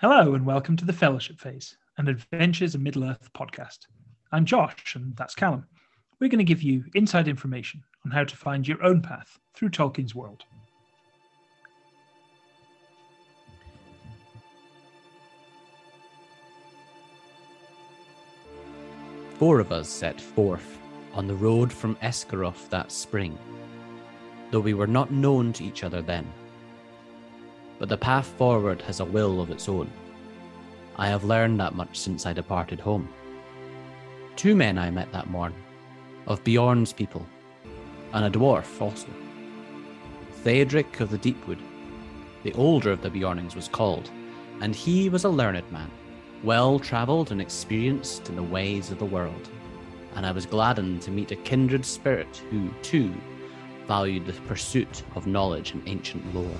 Hello, and welcome to the Fellowship Phase, an Adventures of Middle Earth podcast. I'm Josh, and that's Callum. We're going to give you inside information on how to find your own path through Tolkien's world. Four of us set forth on the road from Esgaroth that spring, though we were not known to each other then. But the path forward has a will of its own. I have learned that much since I departed home. Two men I met that morn, of Beorn's people, and a dwarf also. Theodric of the Deepwood, the older of the Beornings was called, and he was a learned man, well travelled and experienced in the ways of the world. And I was gladdened to meet a kindred spirit who, too, valued the pursuit of knowledge and ancient lore.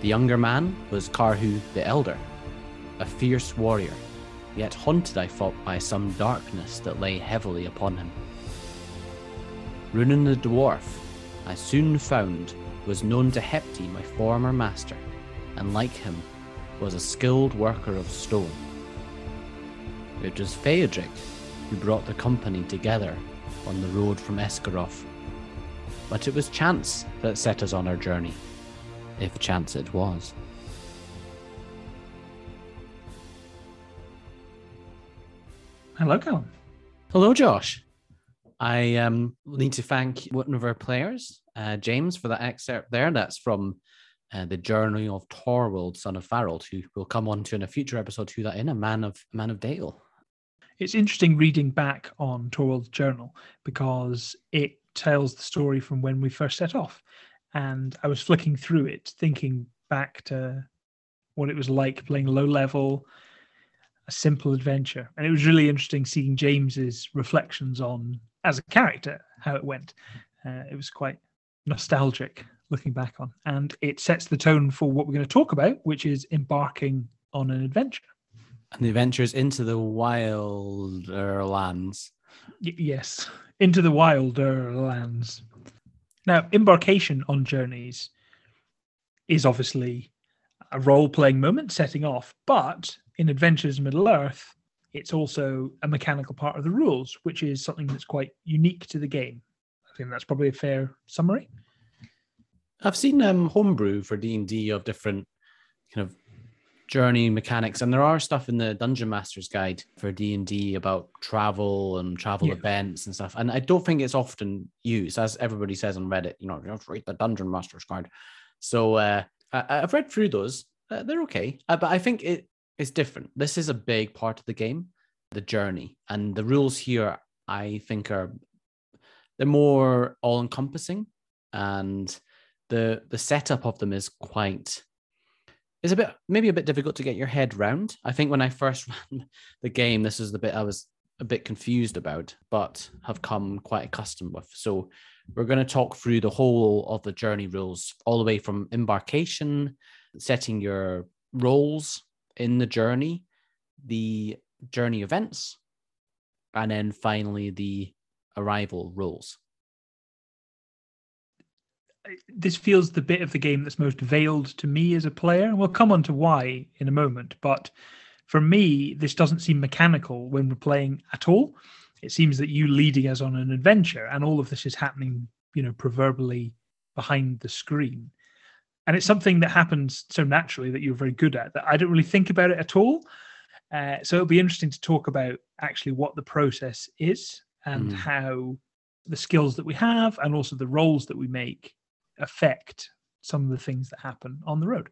The younger man was Karhu the Elder, a fierce warrior, yet haunted, I thought, by some darkness that lay heavily upon him. Runan the dwarf, I soon found, was known to Hepti, my former master, and like him, was a skilled worker of stone. It was Theodric who brought the company together on the road from Esgaroth. But it was chance that set us on our journey, if chance it was. Hello, Callum. Hello, Josh. I um, need to thank one of our players, uh, James, for that excerpt there. That's from uh, the Journey of Torwald, son of Farrell, who will come on to in a future episode. Who that in a man of man of Dale. It's interesting reading back on Torwald's journal because it tells the story from when we first set off. And I was flicking through it, thinking back to what it was like playing low level, a simple adventure. And it was really interesting seeing James's reflections on, as a character, how it went. Uh, it was quite nostalgic looking back on. And it sets the tone for what we're going to talk about, which is embarking on an adventure. And the adventures into the wilder lands. Y- yes, into the wilder lands. Now, embarkation on journeys is obviously a role playing moment setting off, but in Adventures Middle Earth, it's also a mechanical part of the rules, which is something that's quite unique to the game. I think that's probably a fair summary. I've seen um, homebrew for D and D of different kind of journey mechanics, and there are stuff in the Dungeon Master's Guide for D and D about travel and travel Yeah. events and stuff. And I don't think it's often used, as everybody says on Reddit. You know, you have to read the Dungeon Master's Guide. So uh, I, I've read through those. Uh, they're okay, uh, but I think it is different. This is a big part of the game, the journey, and the rules here. I think are they're more all encompassing, and the the setup of them is quite is a bit maybe a bit difficult to get your head round. I think when I first ran the game, this is the bit I was a bit confused about, but have come quite accustomed with. So we're going to talk through the whole of the journey rules, all the way from embarkation, setting your roles in the journey, the journey events, and then finally the arrival rules. This feels the bit of the game that's most veiled to me as a player, and we'll come on to why in a moment. But for me, this doesn't seem mechanical when we're playing at all. It seems that you leading us on an adventure, and all of this is happening, you know, proverbially behind the screen. And it's something that happens so naturally that you're very good at that I don't really think about it at all. Uh, so it'll be interesting to talk about actually what the process is and Mm. how the skills that we have and also the roles that we make affect some of the things that happen on the road.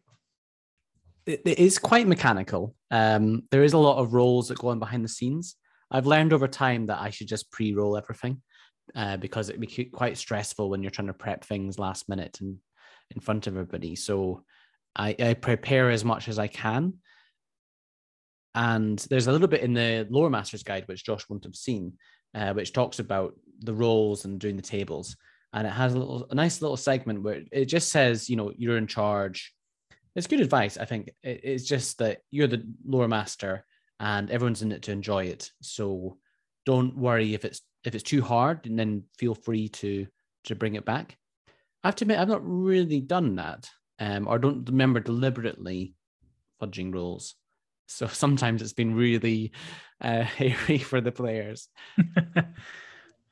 it, it is quite mechanical. Um, there is a lot of roles that go on behind the scenes. I've learned over time that I should just pre-roll everything uh, because it be quite stressful when you're trying to prep things last minute and in front of everybody. So I, I prepare as much as I can. And there's a little bit in the Lore Master's Guide, which Josh wouldn't have seen, uh, which talks about the roles and doing the tables. And it has a little, a nice little segment where it just says, you know, you're in charge it's good advice. I think It- it's just that you're the lore master and everyone's in it to enjoy it. So don't worry if it's if it's too hard, and then feel free to to bring it back. I have to admit, I've not really done that, um, or don't remember deliberately fudging rules So sometimes it's been really uh, hairy for the players.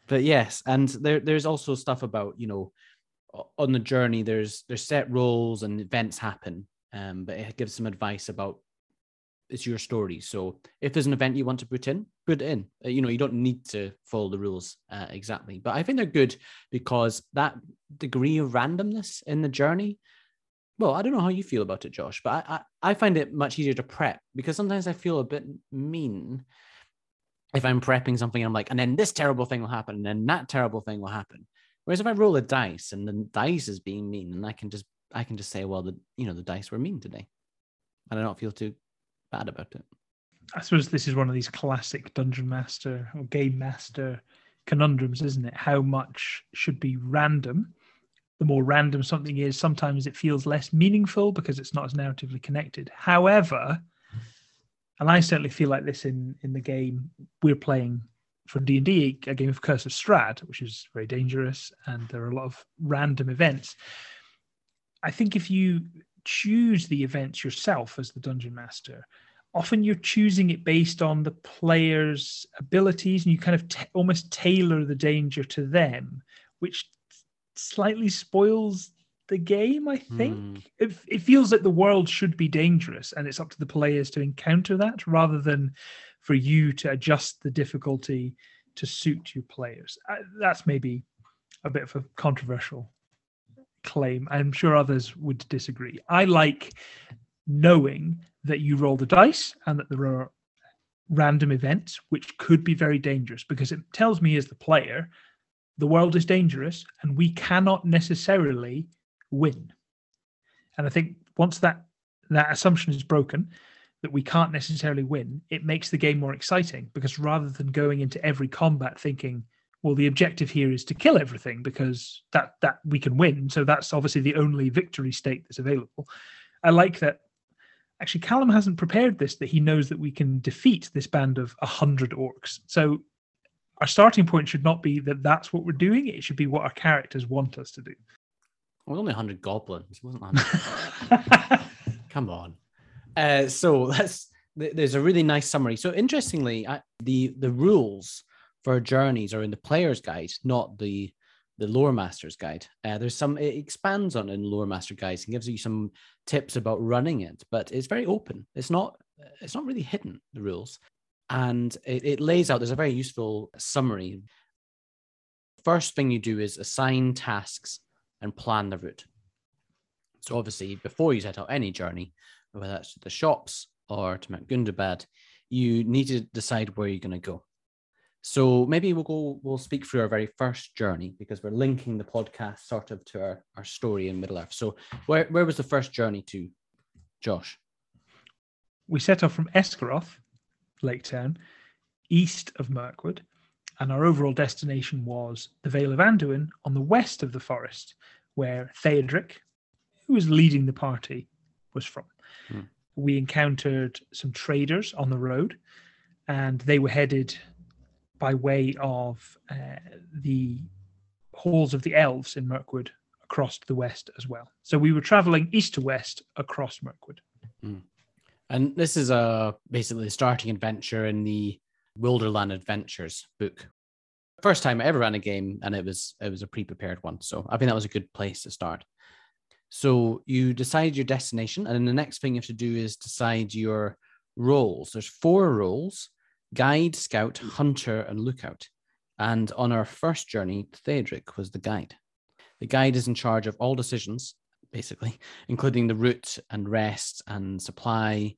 but yes, and there there's also stuff about you know on the journey. There's there's set roles and events happen, um, but it gives some advice about it's your story. So if there's an event you want to put in, put it in. Uh, you know, you don't need to follow the rules uh, exactly, but I think they're good because that degree of randomness in the journey. Well, I don't know how you feel about it, Josh, but I, I, I find it much easier to prep because sometimes I feel a bit mean if I'm prepping something. And I'm like, and then this terrible thing will happen, and then that terrible thing will happen. Whereas if I roll a dice and the dice is being mean, and I can just I can just say, well, the you know the dice were mean today, and I don't feel too bad about it. I suppose this is one of these classic dungeon master or game master conundrums, isn't it? How much should be random? The more random something is, sometimes it feels less meaningful because it's not as narratively connected. However, and I certainly feel like this in in the game we're playing for D and D, a game of Curse of Strahd, which is very dangerous, and there are a lot of random events. I think if you choose the events yourself as the dungeon master, often you're choosing it based on the player's abilities and you kind of t- almost tailor the danger to them, which slightly spoils the game, I think. Mm. It, it feels like the world should be dangerous and it's up to the players to encounter that rather than for you to adjust the difficulty to suit your players. Uh, that's maybe a bit of a controversial claim. I'm sure others would disagree. I like knowing that you roll the dice and that there are random events which could be very dangerous because it tells me as the player the world is dangerous and we cannot necessarily win. And I think once that that assumption is broken that we can't necessarily win, it makes the game more exciting because rather than going into every combat thinking well the objective here is to kill everything because that that we can win. So that's obviously the only victory state that's available. I like that actually callum hasn't prepared this that he knows that we can defeat this band of 100 orcs. So our starting point should not be that that's what we're doing. It should be what our characters want us to do well only 100 goblins it wasn't 100 come on uh, so that's there's a really nice summary so interestingly I, the the rules for journeys are in the player's guide, not the the lore master's guide. Uh, there's some it expands on in lore master guides and gives you some tips about running it, but it's very open. It's not it's not really hidden the rules, and it, it lays out. There's a very useful summary. First thing you do is assign tasks and plan the route. So obviously, before you set out any journey, whether that's to the shops or to Mount Gundabad, you need to decide where you're going to go. So maybe we'll go, we'll speak through our very first journey because we're linking the podcast sort of to our, our story in Middle Earth. So where, where was the first journey to, Josh? We set off from Esgaroth, Lake Town, east of Mirkwood, and our overall destination was the Vale of Anduin on the west of the forest, where Theodric, who was leading the party, was from. Hmm. We encountered some traders on the road, and they were headed by way of uh, the halls of the elves in Mirkwood across the west as well. So we were traveling east to west across Mirkwood. Mm. And this is a basically a starting adventure in the Wilderland Adventures book. First time I ever ran a game, and it was it was a pre-prepared one. So I think that was a good place to start. So you decide your destination, and then the next thing you have to do is decide your roles. There's four roles guide, scout, hunter, and lookout. And on our first journey, Theodric was the guide. The guide is in charge of all decisions, basically, including the route and rest and supply.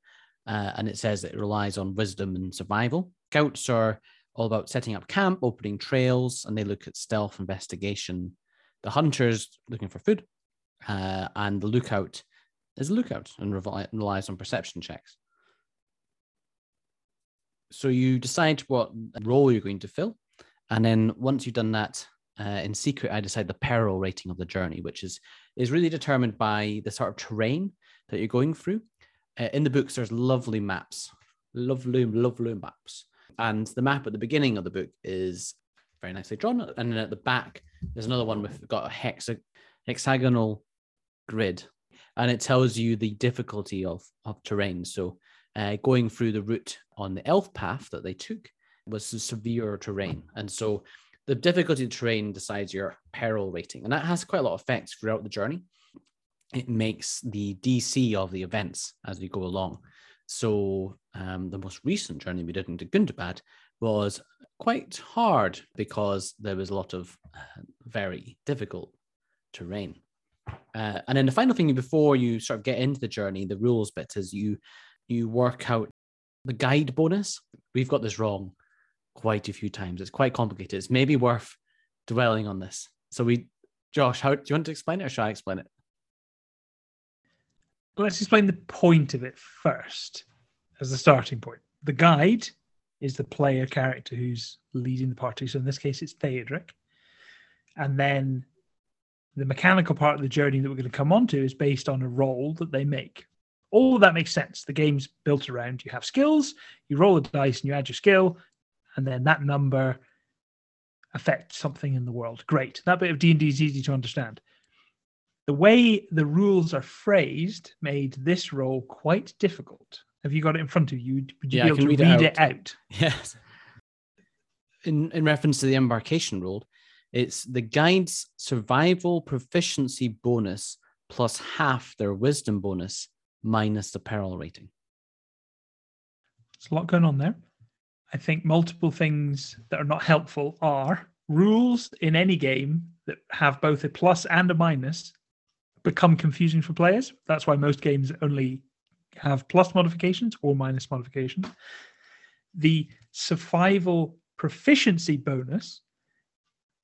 Uh, and it says it relies on wisdom and survival. Scouts are all about setting up camp, opening trails, and they look at stealth investigation. The hunters looking for food, uh, and the lookout is a lookout and relies on perception checks so you decide what role you're going to fill. And then once you've done that, uh, in secret, I decide the peril rating of the journey, which is is really determined by the sort of terrain that you're going through. Uh, in the books, there's lovely maps, lovely, lovely maps. And the map at the beginning of the book is very nicely drawn. And then at the back, there's another one with got a hexa- hexagonal grid. and it tells you the difficulty of of terrain. So, uh, going through the route on the elf path that they took was the severe terrain, and so the difficulty of terrain decides your peril rating, and that has quite a lot of effects throughout the journey. It makes the DC of the events as we go along. So um, the most recent journey we did into Gundabad was quite hard because there was a lot of uh, very difficult terrain. Uh, and then the final thing before you sort of get into the journey, the rules bit is you you work out the guide bonus. We've got this wrong quite a few times. It's quite complicated. It's maybe worth dwelling on this. So we, Josh, how do you want to explain it, or shall I explain it? Let's explain the point of it first, as the starting point. The guide is the player character who's leading the party. So in this case, it's Theodric. And then the mechanical part of the journey that we're going to come onto is based on a roll that they make. All of that makes sense. The game's built around you have skills, you roll a dice and you add your skill, and then that number affects something in the world. Great. That bit of D&D is easy to understand. The way the rules are phrased made this roll quite difficult. Have you got it in front of you? Would you Yeah, be able can to read read, it it, out. Yes. In in reference to the embarkation rule, it's the guide's survival proficiency bonus plus half their wisdom bonus minus the peril rating. There's a lot going on there. I think multiple things that are not helpful are rules in any game that have both a plus and a minus become confusing for players. That's why most games only have plus modifications or minus modifications. The survival proficiency bonus,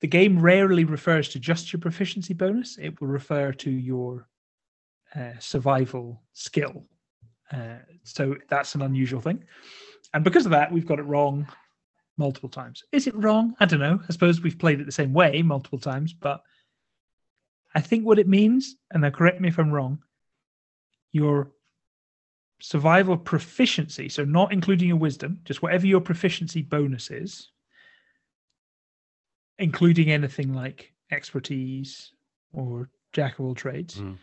the game rarely refers to just your proficiency bonus, it will refer to your uh, survival skill. Uh, so that's an unusual thing. And because of that, we've got it wrong multiple times. Is it wrong? I don't know. I suppose we've played it the same way multiple times, but I think what it means, and now correct me if I'm wrong, your survival proficiency, so not including your wisdom, just whatever your proficiency bonus is, including anything like expertise or jack of all trades. Mm.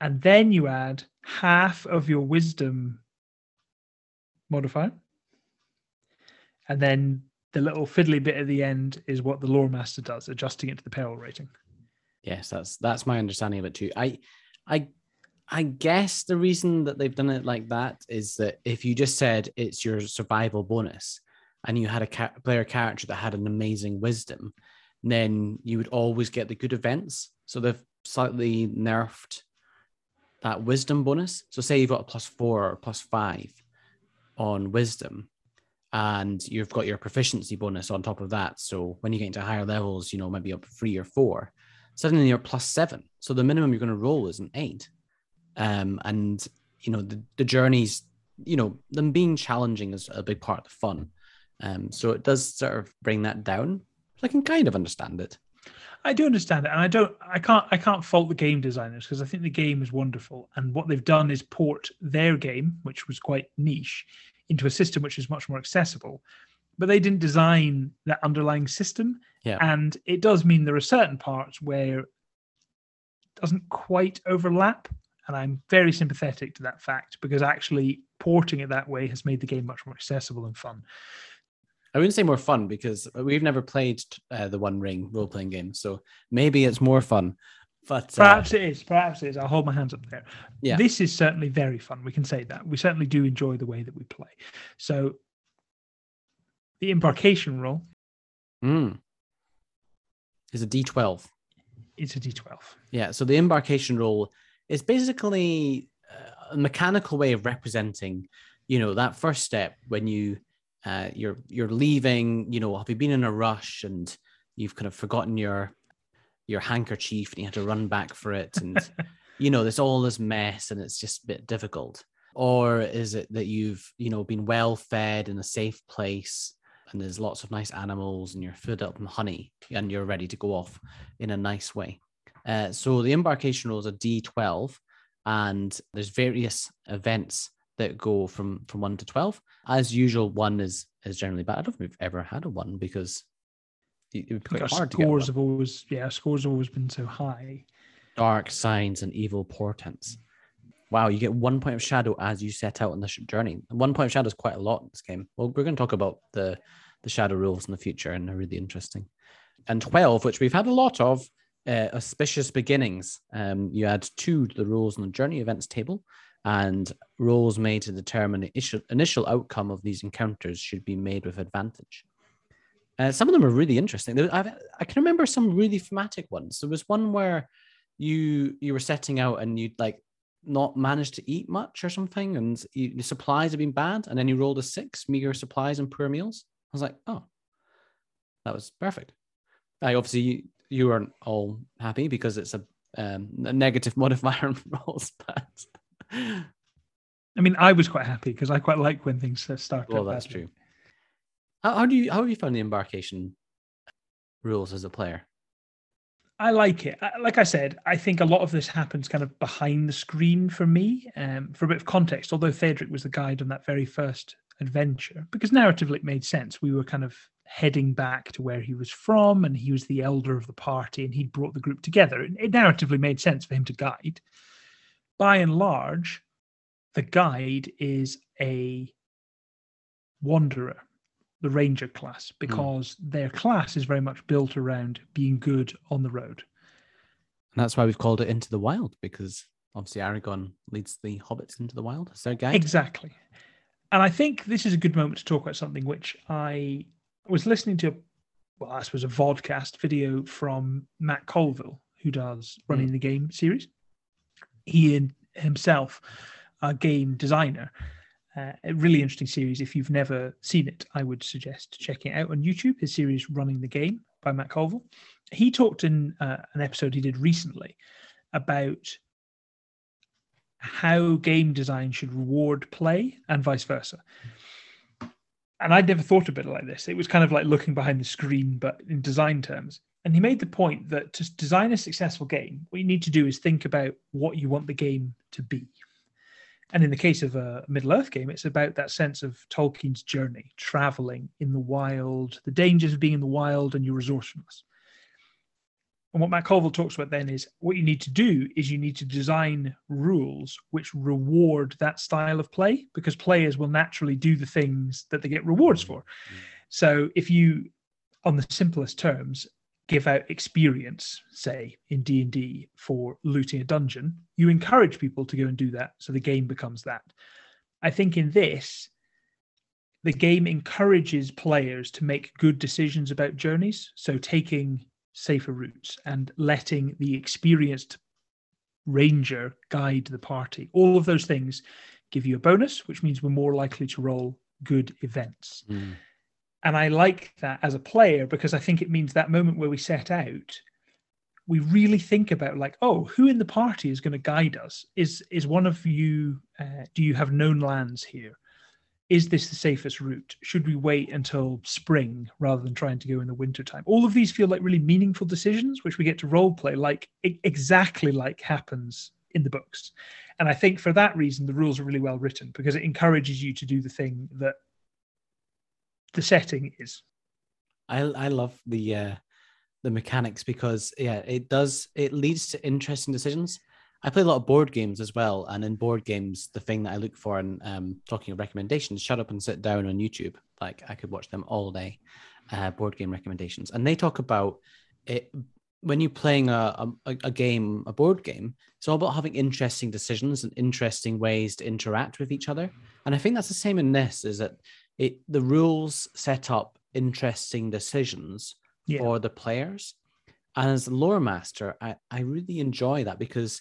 And then you add half of your wisdom modifier. And then the little fiddly bit at the end is what the lore master does, adjusting it to the peril rating. Yes, that's that's my understanding of it too. I I I guess the reason that they've done it like that is that if you just said it's your survival bonus and you had a ca- player character that had an amazing wisdom, then you would always get the good events. So they've slightly nerfed that wisdom bonus. So say you've got a plus four or plus five on wisdom, and you've got your proficiency bonus on top of that. So when you get into higher levels, you know, maybe up three or four, suddenly you're plus seven. So the minimum you're going to roll is an eight. Um, and you know, the, the journeys, you know, them being challenging is a big part of the fun. Um, so it does sort of bring that down. So I can kind of understand it. I do understand it, and I don't. I can't. I can't fault the game designers because I think the game is wonderful, and what they've done is port their game, which was quite niche, into a system which is much more accessible. But they didn't design that underlying system, Yeah. and it does mean there are certain parts where it doesn't quite overlap, and I'm very sympathetic to that fact because actually porting it that way has made the game much more accessible and fun. I wouldn't say more fun because we've never played uh, the One Ring role playing game, so maybe it's more fun. But uh, Perhaps it is. Perhaps it is. I'll hold my hands up there. Yeah. This is certainly very fun. We can say that. We certainly do enjoy the way that we play. So the embarkation roll mm, is a D12. It's a d12. Yeah. So the embarkation role is basically uh, a mechanical way of representing, you know, that first step when you uh, you're you're leaving. You know, have you been in a rush and you've kind of forgotten your your handkerchief and you had to run back for it and you know there's all this mess and it's just a bit difficult. Or is it that you've you know been well fed in a safe place and there's lots of nice animals and you're filled up with honey and you're ready to go off in a nice way? Uh, so the embarkation roll is a d12 and there's various events that go from from 1 to 12 as usual one is is generally bad. I don't think we've ever had a one because it it would be quite our hard to get scores have always, yeah, scores have always been so high. dark signs and evil portents. Wow, you get one point of shadow as you set out on this journey. One point of shadow is quite a lot in this game. Well, we're going to talk about the the shadow rules in the future, and they're really interesting. And twelve, which we've had a lot of, uh, auspicious beginnings. Um, you add two to the rules on the journey events table, and rolls made to determine the initial, initial outcome of these encounters should be made with advantage. Uh, some of them are really interesting. There, i can remember some really thematic ones. There was one where you you were setting out and you'd like not managed to eat much or something, and you, the supplies have been bad, and then you rolled a six, meager supplies and poor meals. I was like, oh, that was perfect. I obviously you, you weren't all happy because it's a, um, a negative modifier on rolls, but I mean, I was quite happy because I quite like when things start. Well, that's badly. true. How, how do you how have you found the embarkation rules as a player? I like it. Like I said, I think a lot of this happens kind of behind the screen for me. Um, for a bit of context, although Theodric was the guide on that very first adventure, because narratively it made sense. We were kind of heading back to where he was from, and he was the elder of the party, and he'd brought the group together. It, it narratively made sense for him to guide. By and large, the guide is a wanderer the ranger class hmm. because mm. their class is very much built around being good on the road. And that's why we've called it Into the Wild because obviously Aragorn leads the hobbits into the wild as their guide. Exactly. And I think this is a good moment to talk about something which I was listening to, well, I suppose a vodcast video from Matt Colville, who does Running mm. the Game series. He himself, a game designer, uh, a really interesting series. If you've never seen it, I would suggest checking it out on YouTube. His series "Running the Game" by Matt Colville. He talked in uh, an episode he did recently about how game design should reward play and vice versa. And I'd never thought of it like this. It was kind of like looking behind the screen, but in design terms. And he made the point that to design a successful game, what you need to do is think about what you want the game to be. And in the case of a Middle Earth game, it's about that sense of Tolkien's journey, traveling in the wild, the dangers of being in the wild, and your resourcefulness. And what Matt Colville talks about then is what you need to do is you need to design rules which reward that style of play because players will naturally do the things that they get rewards for. Mm-hmm. So if you, on the simplest terms, give out experience say in d&d for looting a dungeon you encourage people to go and do that. So the game becomes that. I think in this the game encourages players to make good decisions about journeys. So taking safer routes and letting the experienced ranger guide the party. All of those things give you a bonus which means we're more likely to roll good events. Mm. And I like that as a player because I think it means that moment where we set out, we really think about like, oh, who in the party is going to guide us? Is is one of you? Uh, do you have known lands here? Is this the safest route? Should we wait until spring rather than trying to go in the winter time? All of these feel like really meaningful decisions, which we get to role play like exactly like happens in the books. And I think for that reason, the rules are really well written because it encourages you to do the thing that the setting is. I I love the uh, the mechanics because yeah, it does it leads to interesting decisions. I play a lot of board games as well, and in board games, the thing that I look for in um, talking of recommendations, shut up and sit down on YouTube. Like I could watch them all day. Uh, board game recommendations, and they talk about it when you're playing a, a, a game, a board game. It's all about having interesting decisions and interesting ways to interact with each other. And I think that's the same in this. Is that it the rules set up interesting decisions yeah. for the players. And as a lore master, I, I really enjoy that because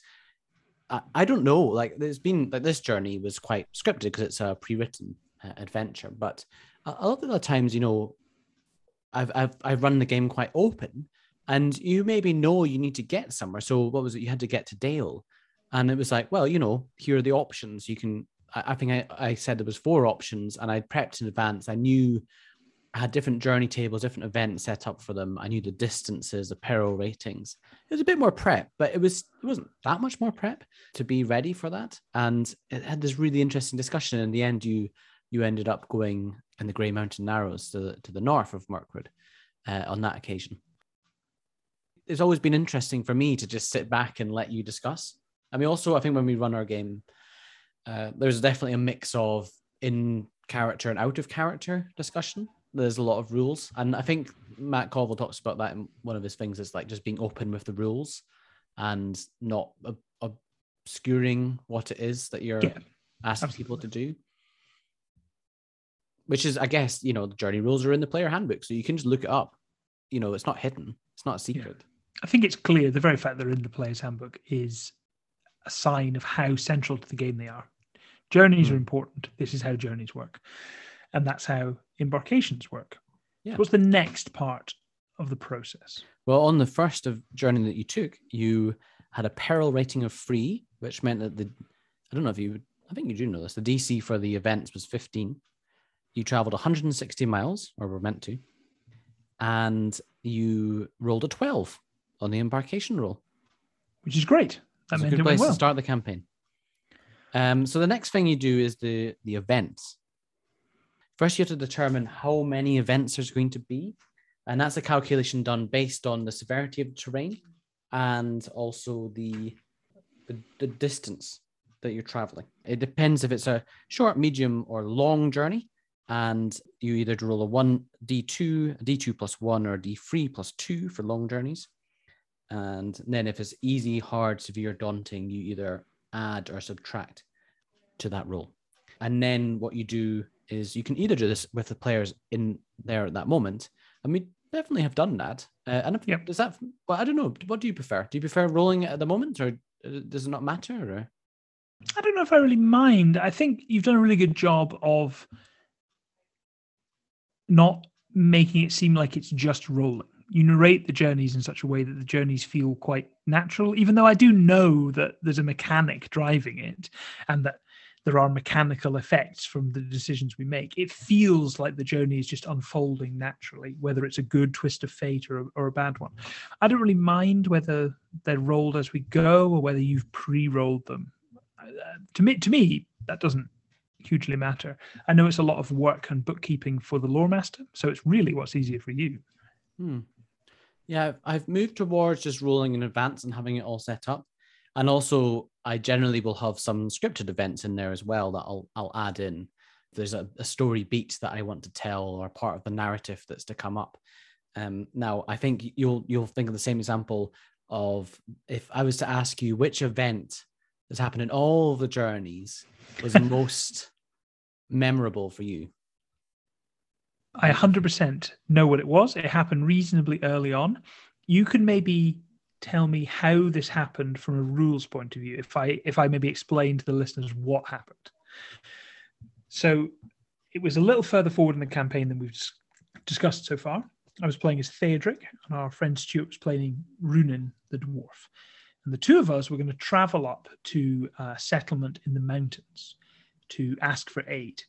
I, I don't know, like there's been like this journey was quite scripted because it's a pre-written uh, adventure, but a, a lot of the times, you know, I've, I've I've run the game quite open, and you maybe know you need to get somewhere. So what was it? You had to get to Dale, and it was like, well, you know, here are the options. You can I, think I, I said there was four options and I prepped in advance. I knew I had different journey tables, different events set up for them. I knew the distances, the peril ratings. It was a bit more prep, but it was it wasn't that much more prep to be ready for that. And it had this really interesting discussion. In the end, you you ended up going in the Grey Mountain Narrows to the, to the north of Mirkwood uh, on that occasion. it's always been interesting for me to just sit back and let you discuss. I mean, also, I think when we run our game, uh, there's definitely a mix of in character and out of character discussion. There's a lot of rules, and I think Matt Colville talks about that in one of his things. Is like just being open with the rules and not obscuring what it is that you're Yeah, asking absolutely. people to do. Which is, I guess, you know, the journey rules are in the player handbook, so you can just look it up. You know, it's not hidden. It's not a secret. I think it's clear the very fact they're in the player's handbook is a sign of how central to the game they are. Journeys are Hmm. important. This is how journeys work. And that's how embarkations work. Yeah. What's the next part of the process? Well, on the first of journey that you took, you had a peril rating of three, which meant that the I don't know if you I think you do know this. The DC for the events was 15. You traveled 160 miles, or were meant to, and you rolled a 12 on the embarkation roll. Which is great. That It's a good place well. to start the campaign. Um, so the next thing you do is the the events. First, you have to determine how many events there's going to be, and that's a calculation done based on the severity of the terrain and also the the, the distance that you're traveling. It depends if it's a short, medium, or long journey, and you either roll a one d2, a d2 plus one, or a d3 plus two for long journeys. And then if it's easy, hard, severe, daunting, you either add or subtract to that role. And then what you do is you can either do this with the players in there at that moment. And we definitely have done that. Uh, and if, Yep. does that, well, I don't know. What do you prefer? Do you prefer rolling at the moment or uh, does it not matter? Or? I don't know if I really mind. I think you've done a really good job of not making it seem like it's just rolling. You narrate the journeys in such a way that the journeys feel quite natural, even though I do know that there's a mechanic driving it and that there are mechanical effects from the decisions we make. It feels like the journey is just unfolding naturally, whether it's a good twist of fate or or a bad one. I don't really mind whether they're rolled as we go or whether you've pre-rolled them uh, to me to me that doesn't hugely matter i know it's a lot of work and bookkeeping for the lore master so it's really what's easier for you Hmm. Yeah, I've moved towards just rolling in advance and having it all set up. And also, I generally will have some scripted events in there as well that I'll I'll add in. There's a, a story beat that I want to tell or part of the narrative that's to come up. Um, now, I think you'll you'll think of the same example of if I was to ask you which event that's happened in all the journeys was most memorable for you. i 100% know what it was it happened reasonably early on you can maybe tell me how this happened from a rules point of view if i if i maybe explain to the listeners what happened. So it was a little further forward in the campaign than we've discussed so far. I was playing as theodric and our friend stuart was playing runin the dwarf. And the two of us were going to travel up to a settlement in the mountains to ask for aid.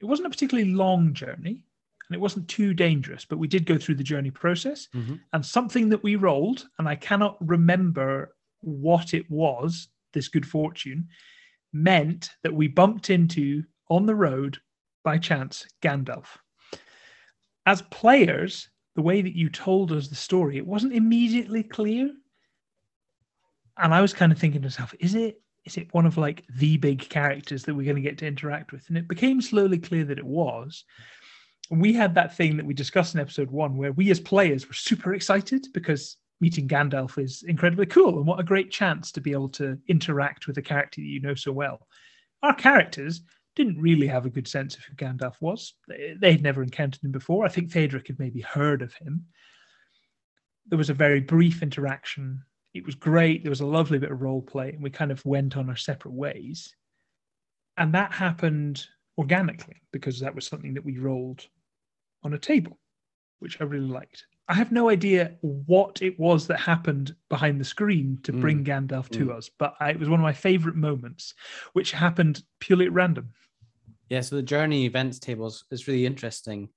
It wasn't a particularly long journey and it wasn't too dangerous, but we did go through the journey process. Mhm. And something that we rolled, and I cannot remember what it was, this good fortune, meant that we bumped into on the road by chance Gandalf. As players, the way that you told us the story, it wasn't immediately clear. And I was kind of thinking to myself, is it is it one of like the big characters that we're going to get to interact with? And it became slowly clear that it was. We had that thing that we discussed in episode one where we as players were super excited because meeting Gandalf is incredibly cool. And what a great chance to be able to interact with a character that you know so well. Our characters didn't really have a good sense of who Gandalf was. They- They'd never encountered him before. I think Theodric had maybe heard of him. There was a very brief interaction. It was great. There was a lovely bit of role play, and we kind of went on our separate ways. And that happened organically because that was something that we rolled on a table, which I really liked. I have no idea what it was that happened behind the screen to Mm. bring Gandalf to Mm. us, but I, it was one of my favorite moments, which happened purely at random. Yeah, so the journey events tables is really interesting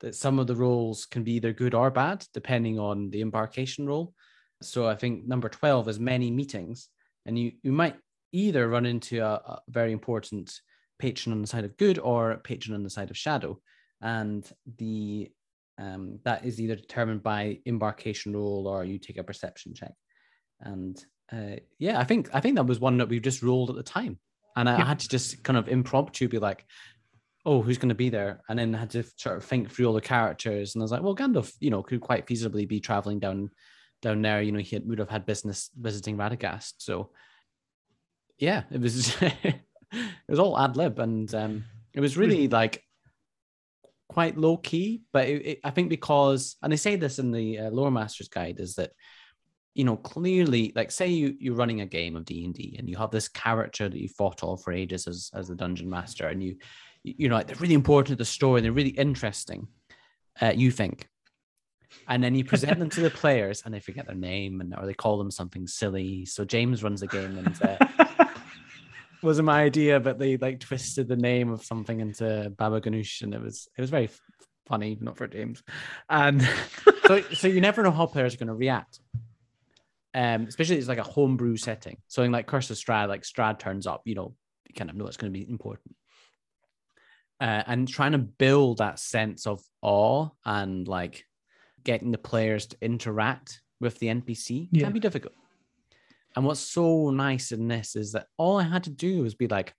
that some of the roles can be either good or bad depending on the embarkation role. So I think number 12 is many meetings, and you, you might either run into a, a very important patron on the side of good or patron on the side of shadow. And the Um, that is either determined by embarkation roll or you take a perception check. And uh, yeah, I think I think that was one that we just rolled at the time, and I, yeah. had to just kind of impromptu be like, "Oh, who's going to be there?" And then I had to sort of think through all the characters, and I was like, "Well, Gandalf, you know, could quite feasibly be traveling down down there. You know, he had, would have had business visiting Radagast, so yeah, it was it was all ad lib, and um, it was really like quite low key. But it, it, I think because, and they say this in the uh, Lore Master's Guide, is that you know clearly like say you you're running a game of d&d and you have this character that you fought all for ages as, as the dungeon master and you you know like they're really important to the story they're really interesting uh, you think and then you present them to the players and they forget their name and or they call them something silly so james runs the game and uh, wasn't my idea but they like twisted the name of something into baba ganoush and it was it was very funny not for james and so so you never know how players are going to react um, especially it's like a homebrew setting. So in like Curse of Strahd, like Strahd turns up, you know, you kind of know it's going to be important. Uh, and trying to build that sense of awe and like getting the players to interact with the NPC yeah. can be difficult. And what's so nice in this is that all I had to do was be like,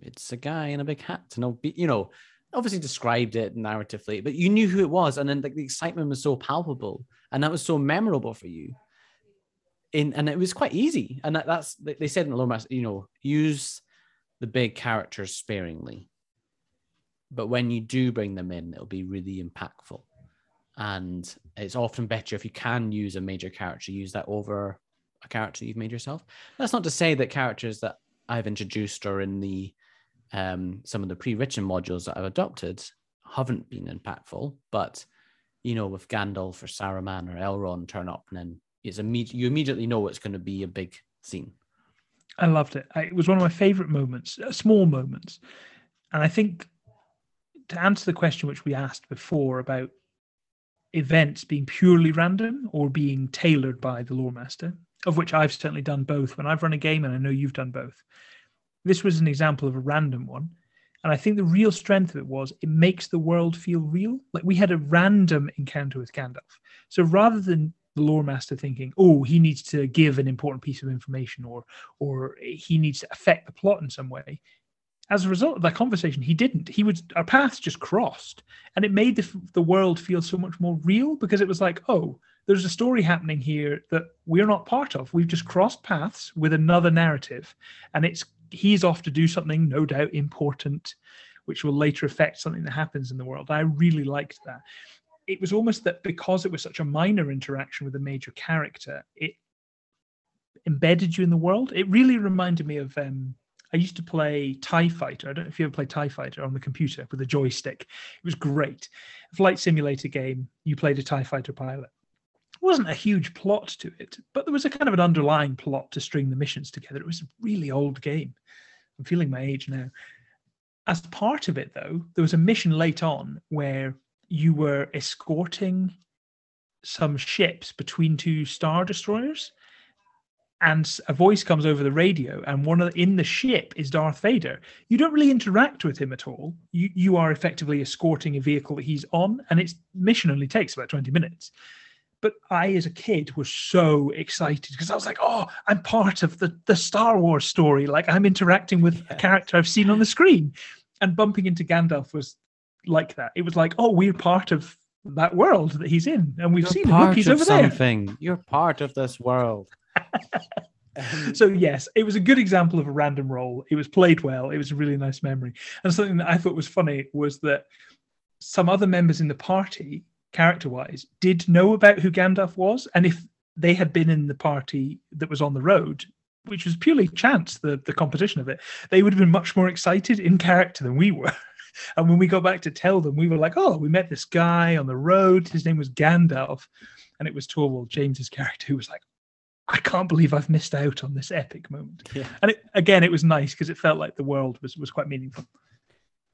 it's a guy in a big hat, and I'll be, you know, obviously described it narratively, but you knew who it was, and then like the excitement was so palpable, and that was so memorable for you in and it was quite easy. And that, that's they said in the low you know, use the big characters sparingly. But when you do bring them in, it'll be really impactful. And it's often better if you can use a major character, use that over a character you've made yourself. That's not to say that characters that I've introduced or in the um, some of the pre-written modules that I've adopted haven't been impactful, but you know, with Gandalf or Saruman or Elrond turn up and then it's. You immediately know it's going to be a big scene. I loved it. it was one of my favorite moments, uh, small moments, and I think to answer the question which we asked before about events being purely random or being tailored by the lore master, of which I've certainly done both when I've run a game, and I know you've done both. This was an example of a random one. And I think the real strength of it was it makes the world feel real. Like we had a random encounter with Gandalf. So rather than the lore master thinking, oh, he needs to give an important piece of information or or he needs to affect the plot in some way. As a result of that conversation, he didn't. He would our paths just crossed, and it made the the world feel so much more real because it was like, oh, there's a story happening here that we're not part of. We've just crossed paths with another narrative, and it's he's off to do something, no doubt important, which will later affect something that happens in the world. I really liked that it was almost that because it was such a minor interaction with a major character, it embedded you in the world. It really reminded me of um, I used to play TIE Fighter. I don't know if you ever played TIE Fighter on the computer with a joystick. It was great. Flight simulator game. You played a TIE Fighter pilot. Wasn't a huge plot to it, but there was a kind of an underlying plot to string the missions together. It was a really old game. I'm feeling my age now. As part of it, though, there was a mission late on where you were escorting some ships between two star destroyers and a voice comes over the radio and one the, in the ship is Darth Vader. You don't really interact with him at all. You you are effectively escorting a vehicle that he's on and its mission only takes about 20 minutes. But I as a kid was so excited because I was like, "Oh, I'm part of the the Star Wars story. Like I'm interacting with a character I've seen on the screen." And bumping into Gandalf was like that. It was like, oh, we're part of that world that he's in, and we've You're seen him. He's over something. there. You're part of this world. so yes, it was a good example of a random role. It was played well. It was a really nice memory. And something that I thought was funny was that some other members in the party, character-wise, did know about who Gandalf was, and if they had been in the party that was on the road, which was purely chance, the the competition of it, they would have been much more excited in character than we were. And when we got back to tell them, we were like, oh, we met this guy on the road. His name was Gandalf. And it was Torvald, James's character, who was like, I can't believe I've missed out on this epic moment. Yeah. And it, again, it was nice because it felt like the world was was quite meaningful.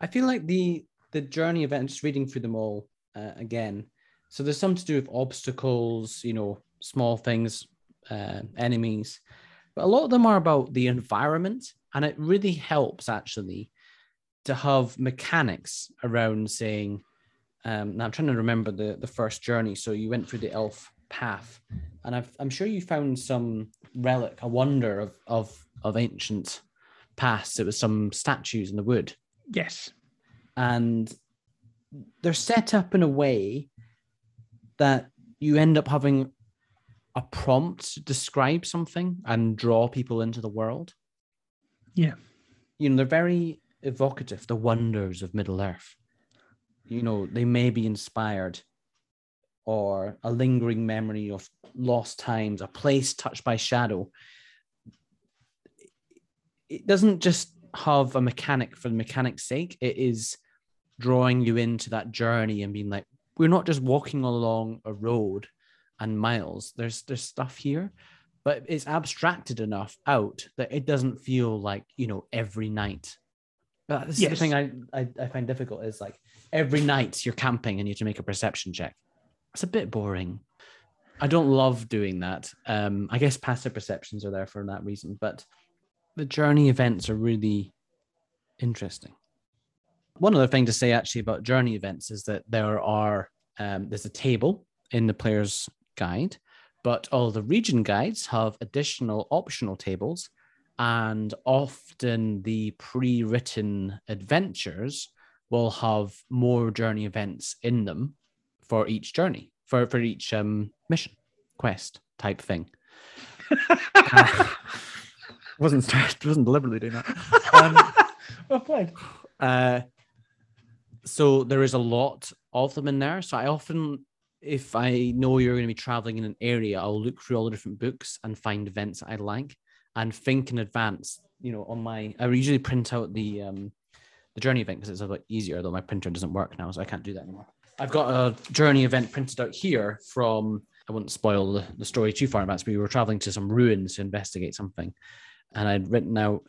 I feel like the the journey event, just reading through them all uh, again. So there's some to do with obstacles, you know, small things, uh, enemies, but a lot of them are about the environment, and it really helps actually to have mechanics around saying, Um, now I'm trying to remember the the first journey. So you went through the elf path, and I've, I'm sure you found some relic, a wonder of of of ancient past. It was some statues in the wood, Yes. and they're set up in a way that you end up having a prompt to describe something and draw people into the world. Yeah. You know, they're very evocative, the wonders of Middle Earth. You know, they may be inspired or a lingering memory of lost times, a place touched by shadow. It doesn't just have a mechanic for the mechanic's sake, it is drawing you into that journey and being like, we're not just walking along a road and miles. There's there's stuff here, but it's abstracted enough out that it doesn't feel like you know every night. But this is the Yes. thing I, I I find difficult is like every night you're camping and you have to make a perception check. It's a bit boring. I don't love doing that. Um, I guess passive perceptions are there for that reason, but the journey events are really interesting. One other thing to say actually about journey events is that there are um, there's a table in the player's guide, but all the region guides have additional optional tables, and often the pre-written adventures will have more journey events in them for each journey, for for each um, mission quest type thing. Uh, wasn't wasn't deliberately doing that. Um, well played. uh, so there is a lot of them in there. So I often, if I know you're going to be traveling in an area, I'll look through all the different books and find events I like and think in advance. You know, on my I usually print out the um the journey event because it's a lot easier. Though my printer doesn't work now, so I can't do that anymore. I've got a journey event printed out here from. I wouldn't spoil the, story too far advance, but we were traveling to some ruins to investigate something, and I'd written out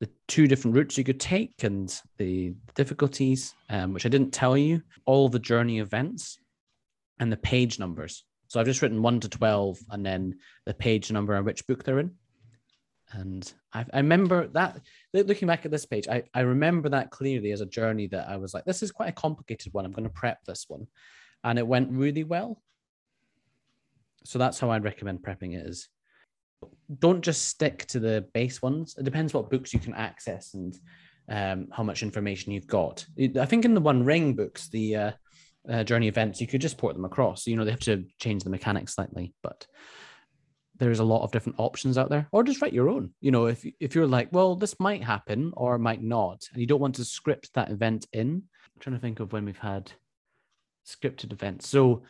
the two different routes you could take and the difficulties, um, which I didn't tell you, all the journey events and the page numbers. So I've just written one to 12 and then the page number and which book they're in. And I, I remember that looking back at this page, I, I remember that clearly as a journey that I was like, this is quite a complicated one. I'm going to prep this one. And it went really well. So that's how I'd recommend prepping it is don't just stick to the base ones. It depends what books you can access and um, how much information you've got. I think in the One Ring books, the uh, uh, journey events, you could just port them across. You know, they have to change the mechanics slightly, but there's a lot of different options out there. Or just write your own. You know, if if you're like, well, this might happen or might not, and you don't want to script that event in. I'm trying to think of when we've had scripted events. So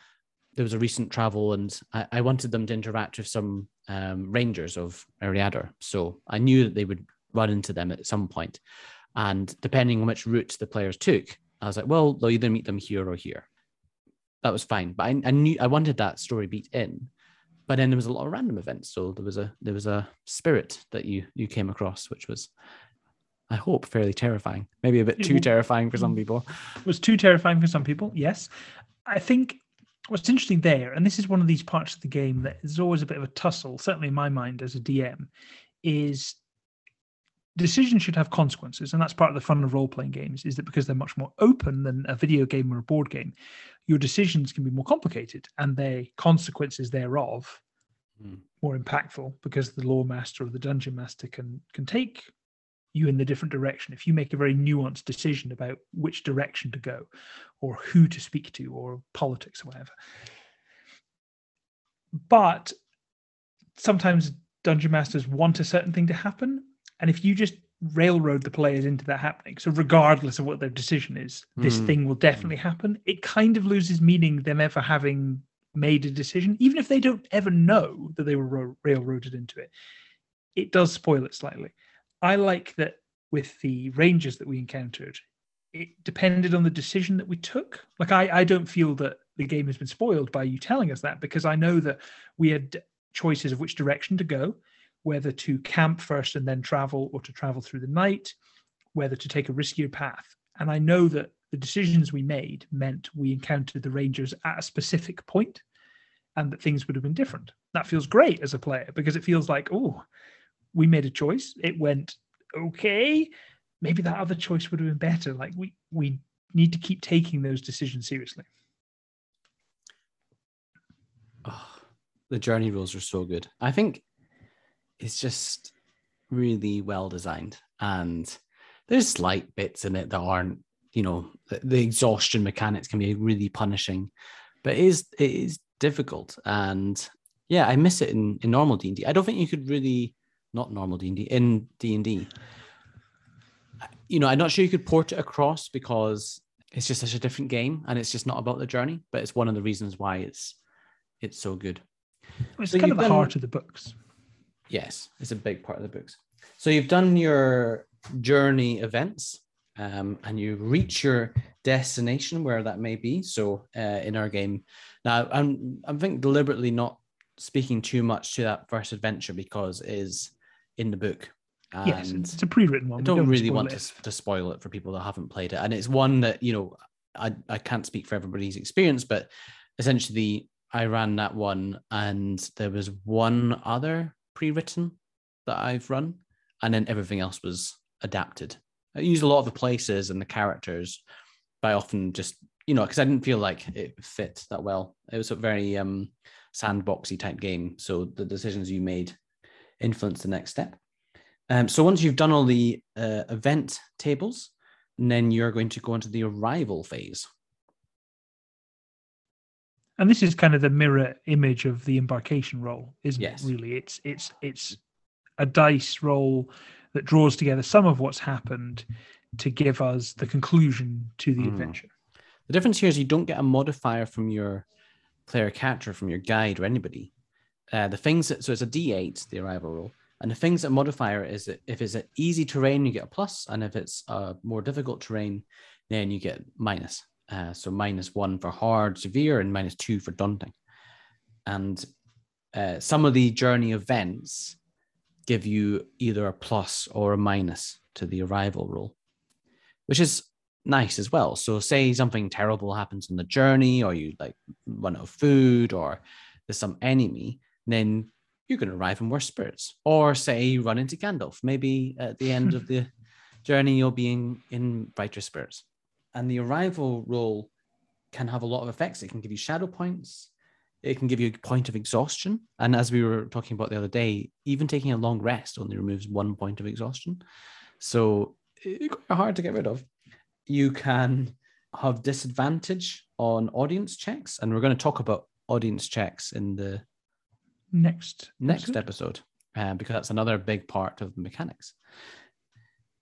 there was a recent travel and I, I wanted them to interact with some um, rangers of Eriador. So I knew that they would run into them at some point. And depending on which route the players took, I was like, well, they'll either meet them here or here. That was fine. But I, I knew I wanted that story beat in. But then there was a lot of random events. So there was a there was a spirit that you you came across, which was I hope fairly terrifying. Maybe a bit too terrifying for some people. It was too terrifying for some people. Yes, I think what's interesting there, and this is one of these parts of the game that is always a bit of a tussle, certainly in my mind as a DM, is decisions should have consequences, and that's part of the fun of role playing games. Is that because they're much more open than a video game or a board game, your decisions can be more complicated, and the consequences thereof Hmm. more impactful because the lore master or the dungeon master can can take you in the different direction. If you make a very nuanced decision about which direction to go or who to speak to or politics or whatever. But sometimes dungeon masters want a certain thing to happen. And if you just railroad the players into that happening so regardless of what their decision is this Mm. thing will definitely happen. It kind of loses meaning them ever having made a decision even if they don't ever know that they were railroaded into it. It does spoil it slightly I like that with the rangers that we encountered, it depended on the decision that we took. Like I, I don't feel that the game has been spoiled by you telling us that because I know that we had choices of which direction to go, whether to camp first and then travel or to travel through the night, whether to take a riskier path. And I know that the decisions we made meant we encountered the rangers at a specific point and that things would have been different. That feels great as a player because it feels like, oh, we made a choice. It went okay. Maybe that other choice would have been better. Like we we need to keep taking those decisions seriously. Oh, the journey rules are so good. I think it's just really well designed, and there's slight bits in it that aren't, you know, the, the exhaustion mechanics can be really punishing, but it is it is difficult, and yeah, I miss it in in normal D and I don't think you could really not normal D and D in D and D. You know, I'm not sure you could port it across because it's just such a different game, and it's just not about the journey. But it's one of the reasons why it's it's so good. It's So kind of the done- heart of the books. Yes, it's a big part of the books. So you've done your journey events, um, and you reach your destination, where that may be. So uh, in our game, now I'm I think deliberately not speaking too much to that first adventure because it is in the book. And yes, it's a pre-written one. I We don't really want it. to, to spoil it for people that haven't played it. And it's one that, you know, I, I can't speak for everybody's experience, but essentially I ran that one and there was one other pre-written that I've run, and then everything else was adapted. I used a lot of the places and the characters, but I often just, you know, because I didn't feel like it fit that well. It was a very um sandboxy type game. So the decisions you made influence the next step. Um, so once you've done all the uh, event tables, then you're going to go into the arrival phase. and this is kind of the mirror image of the embarkation roll, isn't Yes. it? Really, it's it's it's a dice roll that draws together some of what's happened to give us the conclusion to the Mm. adventure. The difference here is you don't get a modifier from your player character, from your guide or anybody. Uh, the things that so it's a D8, the arrival roll, and the things that modifier is that if it's an easy terrain, you get a plus, and if it's a more difficult terrain, then you get minus. Uh, so minus one for hard, severe, and minus two for daunting. And uh, some of the journey events give you either a plus or a minus to the arrival roll, which is nice as well. So, say something terrible happens on the journey, or you like run out of food, or there's some enemy, then you're going to arrive in worse spirits. Or say you run into Gandalf, maybe at the end of the journey you'll be in, in brighter spirits. And the arrival roll can have a lot of effects. It can give you shadow points. It can give you a point of exhaustion. And as we were talking about the other day, even taking a long rest only removes one point of exhaustion. So it's quite hard to get rid of. You can have disadvantage on audience checks. And we're going to talk about audience checks in the Next, next episode. episode, uh, because that's another big part of the mechanics.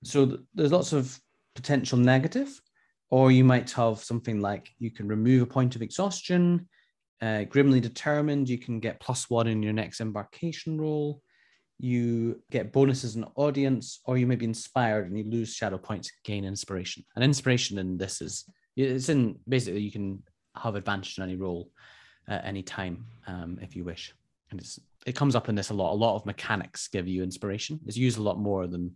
So th- there's lots of potential negative, or you might have something like you can remove a point of exhaustion. Uh, grimly determined, you can get plus one in your next embarkation roll. You get bonuses in audience, or you may be inspired and you lose shadow points, gain inspiration. And inspiration in this is it's in basically you can have advantage in any roll at any time um, if you wish and it's it comes up in this a lot. A lot of mechanics give you inspiration. It's used a lot more than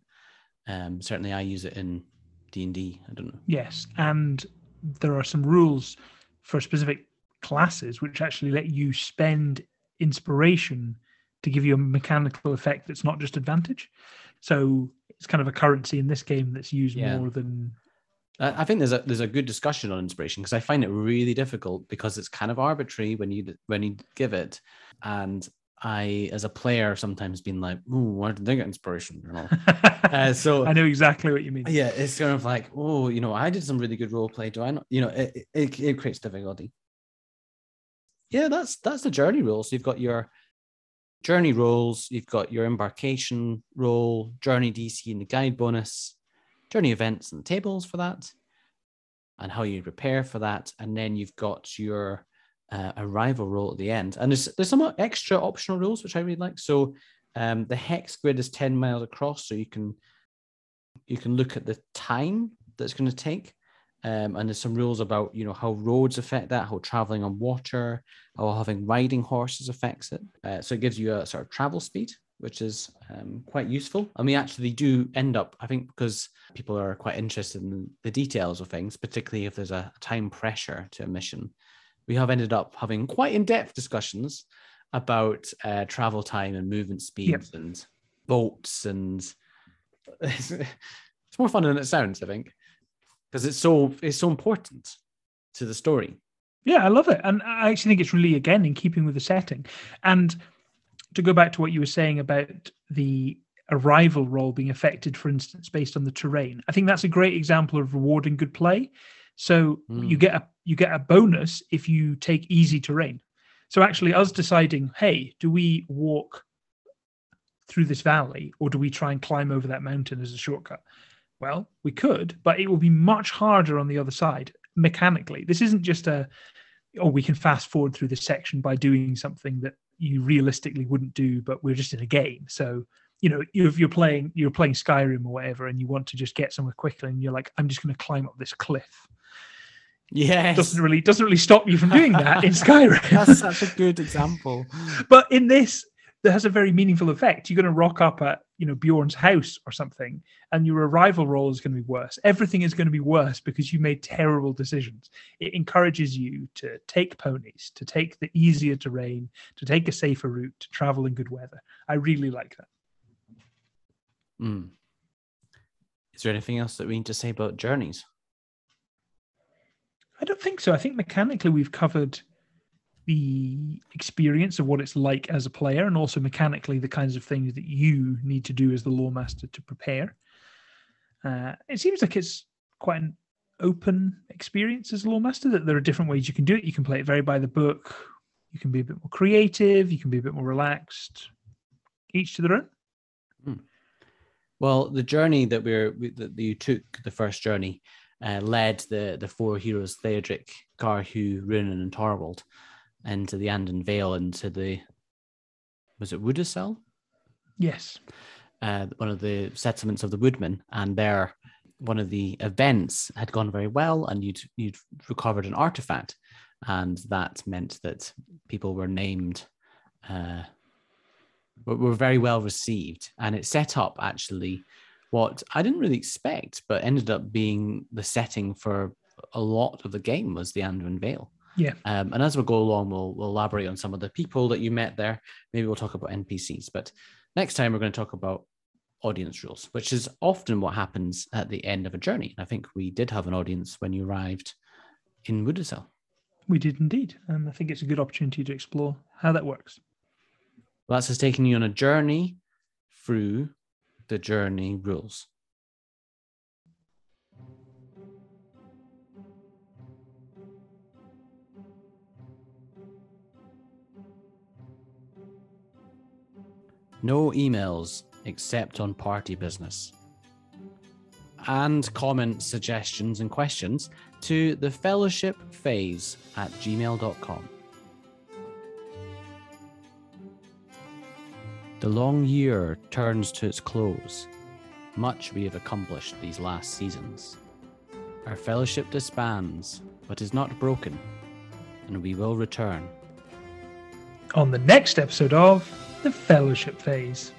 um, certainly I use it in D and D. I don't know. Yes, and there are some rules for specific classes which actually let you spend inspiration to give you a mechanical effect that's not just advantage. So it's kind of a currency in this game that's used Yeah. more than I I think there's a there's a good discussion on inspiration because I find it really difficult because it's kind of arbitrary when you when you give it, and I as a player sometimes been like, "Ooh, where did they get inspiration?" You know. Uh, so I know exactly what you mean. yeah, it's kind of like, oh, you know, I did some really good role play. Do I not? You know, it, it, it creates difficulty. Yeah, that's that's the journey rules. You've got your journey rolls, you've got your embarkation roll, journey DC and the guide bonus, journey events and tables for that, and how you prepare for that, and then you've got your uh, arrival roll at the end. And there's there's some extra optional rules which I really like. So um, the hex grid is ten miles across, so you can you can look at the time that's going to take. Um, and there's some rules about you know how roads affect that, how traveling on water, how having riding horses affects it. Uh, so it gives you a sort of travel speed, which is um, quite useful. And we actually do end up, I think, because people are quite interested in the details of things, particularly if there's a time pressure to a mission. We have ended up having quite in-depth discussions about uh, travel time and movement speeds and boats and it's, it's more fun than it sounds, I think. because it's so it's so important to the story. Yeah, I love it. And I actually think it's really, again, in keeping with the setting. And to go back to what you were saying about the arrival role being affected, for instance, based on the terrain, I think that's a great example of rewarding good play. So mm. you get a you get a bonus if you take easy terrain. So actually, us deciding, hey, do we walk through this valley or do we try and climb over that mountain as a shortcut? Well, we could, but it will be much harder on the other side mechanically. This isn't just a, oh, we can fast forward through this section by doing something that you realistically wouldn't do, but we're just in a game. So, you know, if you're playing, you're playing Skyrim or whatever, and you want to just get somewhere quickly, and you're like, I'm just going to climb up this cliff. Yeah, doesn't really doesn't really stop you from doing that in Skyrim. That's such a good example. but in this, that has a very meaningful effect. You're going to rock up at you know Beorn's house or something, and your arrival roll is going to be worse. Everything is going to be worse because you made terrible decisions. It encourages you to take ponies, to take the easier terrain, to take a safer route, to travel in good weather. I really like that. Mm. Is there anything else that we need to say about journeys? I don't think so. I think mechanically we've covered the experience of what it's like as a player and also mechanically the kinds of things that you need to do as the lore master to prepare. Uh, it seems like it's quite an open experience as a lore master that there are different ways you can do it. You can play it very by the book. You can be a bit more creative. You can be a bit more relaxed. Each to their own. Hmm. Well, the journey that we're that you took, the first journey, uh, led the the four heroes Theodric, Garhu, Runan, and Torwald into the Anduin Vale, into the was it Woodacel? Yes. Uh, one of the settlements of the Woodmen, and there one of the events had gone very well, and you'd you'd recovered an artifact, and that meant that people were named, uh, were very well received, and it set up actually what I didn't really expect, but ended up being the setting for a lot of the game was the Anduin Vale. Yeah. Um, and as we go along, we'll, we'll elaborate on some of the people that you met there. Maybe we'll talk about NPCs. But next time, we're going to talk about audience rules, which is often what happens at the end of a journey. And I think we did have an audience when you arrived in Woodacel. We did indeed. And I think it's a good opportunity to explore how that works. Well, that's just taking you on a journey through the journey rules. No emails except on party business. And comments, suggestions and questions to the fellowship phase at gmail.com. The long year turns to its close. Much we have accomplished these last seasons. Our fellowship disbands, but is not broken, and we will return. On the next episode of the fellowship phase.